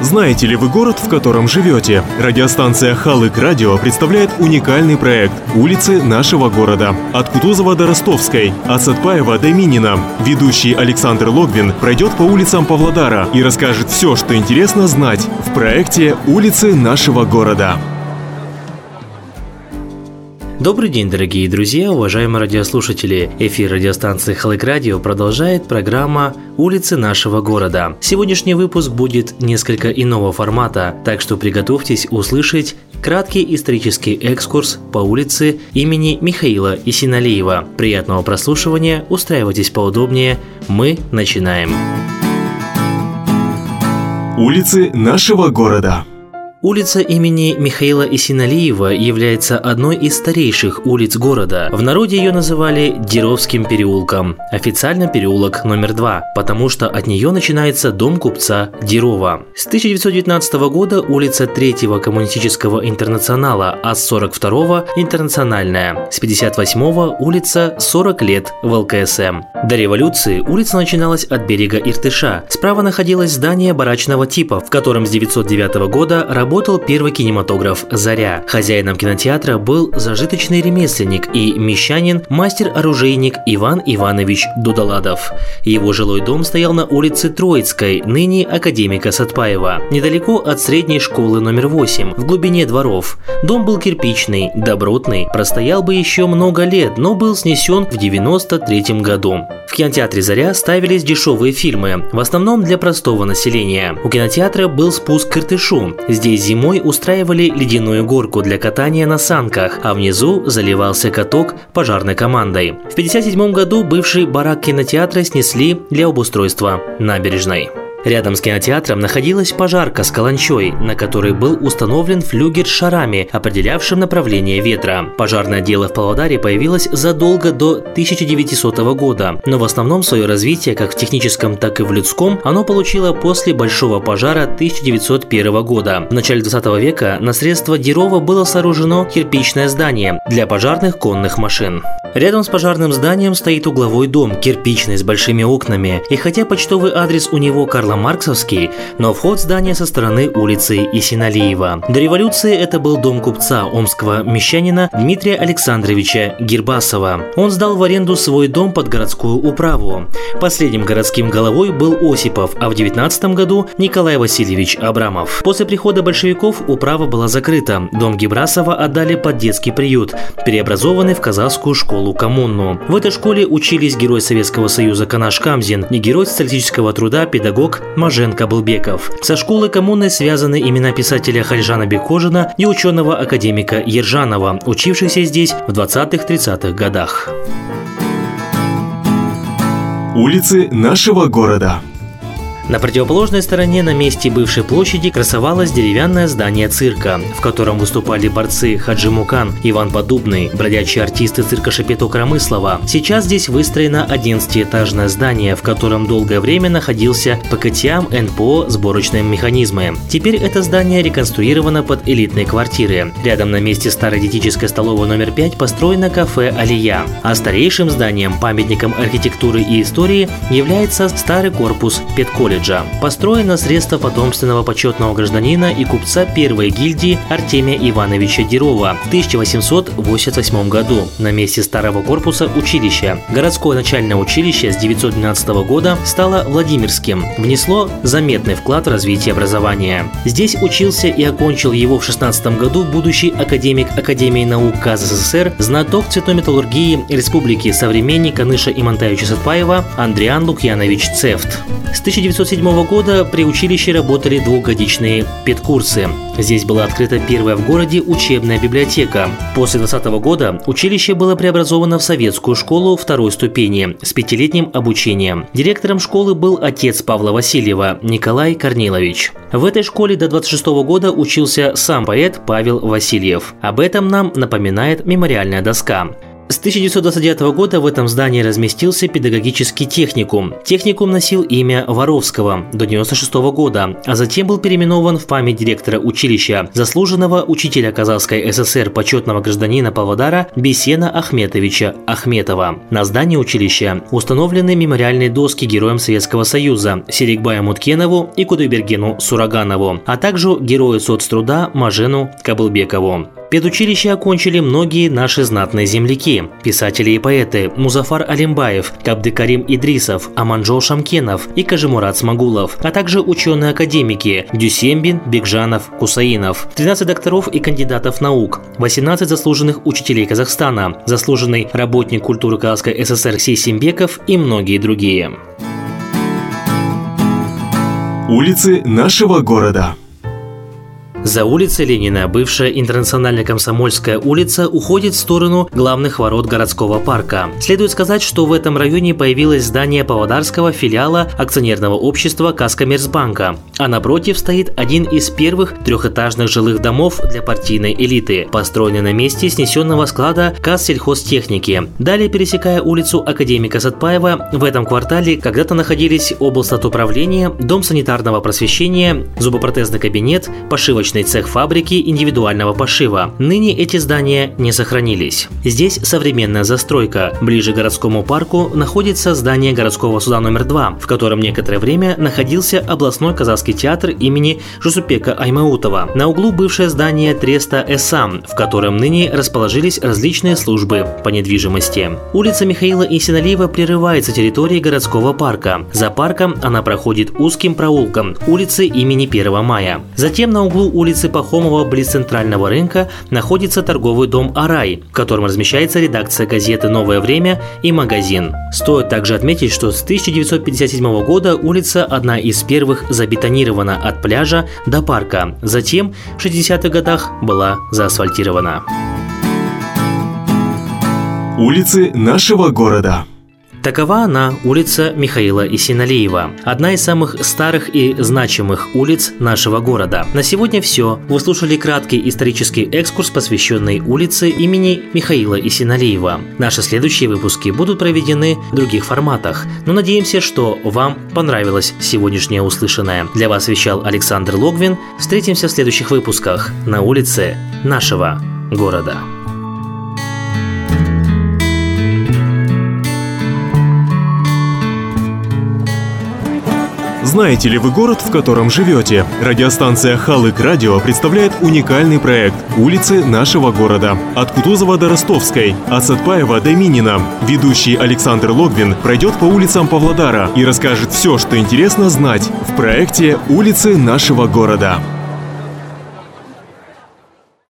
Знаете ли вы город, в котором живете? Радиостанция Халык Радио представляет уникальный проект «Улицы нашего города». От Кутузова до Ростовской, от Сатпаева до Минина. Ведущий Александр Логвин пройдет по улицам Павлодара и расскажет все, что интересно знать в проекте «Улицы нашего города». Добрый день, дорогие друзья, уважаемые радиослушатели. Эфир радиостанции Халык Радио продолжает программа «Улицы нашего города». Сегодняшний выпуск будет несколько иного формата, так что приготовьтесь услышать краткий исторический экскурс по улице имени Михаила Исиналиева. Приятного прослушивания, устраивайтесь поудобнее, мы начинаем. Улицы нашего города. Улица имени Михаила Исиналиева является одной из старейших улиц города. В народе ее называли Деровским переулком, официально переулок номер два, потому что от нее начинается дом купца Дерова. С 1919 года улица Третьего коммунистического интернационала, а с 42 интернациональная. С 58 улица 40 лет в ЛКСМ. До революции улица начиналась от берега Иртыша. Справа находилось здание барачного типа, в котором с 909 года работал работал первый кинематограф «Заря». Хозяином кинотеатра был зажиточный ремесленник и мещанин, мастер-оружейник Иван Иванович Дудаладов. Его жилой дом стоял на улице Троицкой, ныне академика Сатпаева, недалеко от средней школы номер 8, в глубине дворов. Дом был кирпичный, добротный, простоял бы еще много лет, но был снесен в 93 году. В кинотеатре «Заря» ставились дешевые фильмы, в основном для простого населения. У кинотеатра был спуск к Иртышу. Здесь зимой устраивали ледяную горку для катания на санках, а внизу заливался каток пожарной командой. В 1957 году бывший барак кинотеатра снесли для обустройства набережной. Рядом с кинотеатром находилась пожарка с каланчой, на которой был установлен флюгер с шарами, определявшим направление ветра. Пожарное дело в Павлодаре появилось задолго до 1900 года, но в основном свое развитие как в техническом, так и в людском оно получило после большого пожара 1901 года. В начале 20 века на средства Дерова было сооружено кирпичное здание для пожарных конных машин. Рядом с пожарным зданием стоит угловой дом, кирпичный, с большими окнами, и хотя почтовый адрес у него Карл Карла Марксовский, но вход здания со стороны улицы Исиналиева. До революции это был дом купца омского мещанина Дмитрия Александровича Гербасова. Он сдал в аренду свой дом под городскую управу. Последним городским головой был Осипов, а в 19 году Николай Васильевич Абрамов. После прихода большевиков управа была закрыта. Дом Гербасова отдали под детский приют, переобразованный в казахскую школу-коммуну. В этой школе учились герой Советского Союза Канаш Камзин и герой социалистического труда педагог Маженко Былбеков. Со школой коммуны связаны имена писателя Хальжана Бекожина и ученого-академика Ержанова, учившихся здесь в 20-30-х годах. Улицы нашего города. На противоположной стороне на месте бывшей площади красовалось деревянное здание цирка, в котором выступали борцы Хаджи Мукан, Иван Подубный, бродячие артисты цирка Шапето Крамыслова. Сейчас здесь выстроено 11-этажное здание, в котором долгое время находился ПКТИАМ НПО «Сборочные механизмы». Теперь это здание реконструировано под элитные квартиры. Рядом на месте старой диетической столовой номер 5 построено кафе «Алия». А старейшим зданием, памятником архитектуры и истории, является старый корпус педколледжа колледжа. Построен на средства потомственного почетного гражданина и купца первой гильдии Артемия Ивановича Дерова в 1888 году на месте старого корпуса училища. Городское начальное училище с 1912 года стало Владимирским, внесло заметный вклад в развитие образования. Здесь учился и окончил его в 16 году будущий академик Академии наук КАЗССР, знаток цветометаллургии Республики современник Аныша Имантаевича Сатпаева Андриан Лукьянович Цефт. С 1900 1907 года при училище работали двухгодичные педкурсы. Здесь была открыта первая в городе учебная библиотека. После 20 года училище было преобразовано в советскую школу второй ступени с пятилетним обучением. Директором школы был отец Павла Васильева Николай Корнилович. В этой школе до 26 года учился сам поэт Павел Васильев. Об этом нам напоминает мемориальная доска. С 1929 года в этом здании разместился педагогический техникум. Техникум носил имя Воровского до 1996 года, а затем был переименован в память директора училища, заслуженного учителя Казахской ССР почетного гражданина Павлодара Бесена Ахметовича Ахметова. На здании училища установлены мемориальные доски героям Советского Союза Серикбаю Муткенову и Кудайбергену Сураганову, а также герою соцтруда Мажену Кабылбекову. Педучилище окончили многие наши знатные земляки, писатели и поэты Музафар Алимбаев, Кабдыкарим Идрисов, Аманжол Шамкенов и Кажимурат Смагулов, а также ученые-академики Дюсембин, Бекжанов, Кусаинов, 13 докторов и кандидатов наук, 18 заслуженных учителей Казахстана, заслуженный работник культуры Казахской ССР Сейсимбеков и многие другие. Улицы нашего города. За улицей Ленина бывшая интернациональная Комсомольская улица уходит в сторону главных ворот городского парка. Следует сказать, что в этом районе появилось здание Павлодарского филиала акционерного общества Каскомерсбанка, а напротив стоит один из первых трехэтажных жилых домов для партийной элиты, построенный на месте снесенного склада Кассельхозтехники. Далее, пересекая улицу Академика Сатпаева, в этом квартале когда-то находились облстатуправление, дом санитарного просвещения, зубопротезный кабинет, пошивочный промышленный цех фабрики индивидуального пошива. Ныне эти здания не сохранились. Здесь современная застройка. Ближе к городскому парку находится здание городского суда номер 2, в котором некоторое время находился областной казахский театр имени Жусупека Аймаутова. На углу бывшее здание Треста ЭСАМ, в котором ныне расположились различные службы по недвижимости. Улица Михаила Инсиналиева прерывается территорией городского парка. За парком она проходит узким проулком улицы имени 1 мая. Затем на углу улицы Пахомова близ центрального рынка находится торговый дом «Арай», в котором размещается редакция газеты «Новое время» и магазин. Стоит также отметить, что с 1957 года улица одна из первых забетонирована от пляжа до парка. Затем в 60-х годах была заасфальтирована. Улицы нашего города. Такова она, улица Михаила Исиналиева, одна из самых старых и значимых улиц нашего города. На сегодня все. Вы слушали краткий исторический экскурс, посвященный улице имени Михаила Исиналиева. Наши следующие выпуски будут проведены в других форматах, но надеемся, что вам понравилось сегодняшнее услышанное. Для вас вещал Александр Логвин. Встретимся в следующих выпусках на улице нашего города. Знаете ли вы город, в котором живете? Радиостанция Халык Радио представляет уникальный проект «Улицы нашего города». От Кутузова до Ростовской, от Сатпаева до Минина. Ведущий Александр Логвин пройдет по улицам Павлодара и расскажет все, что интересно знать в проекте «Улицы нашего города».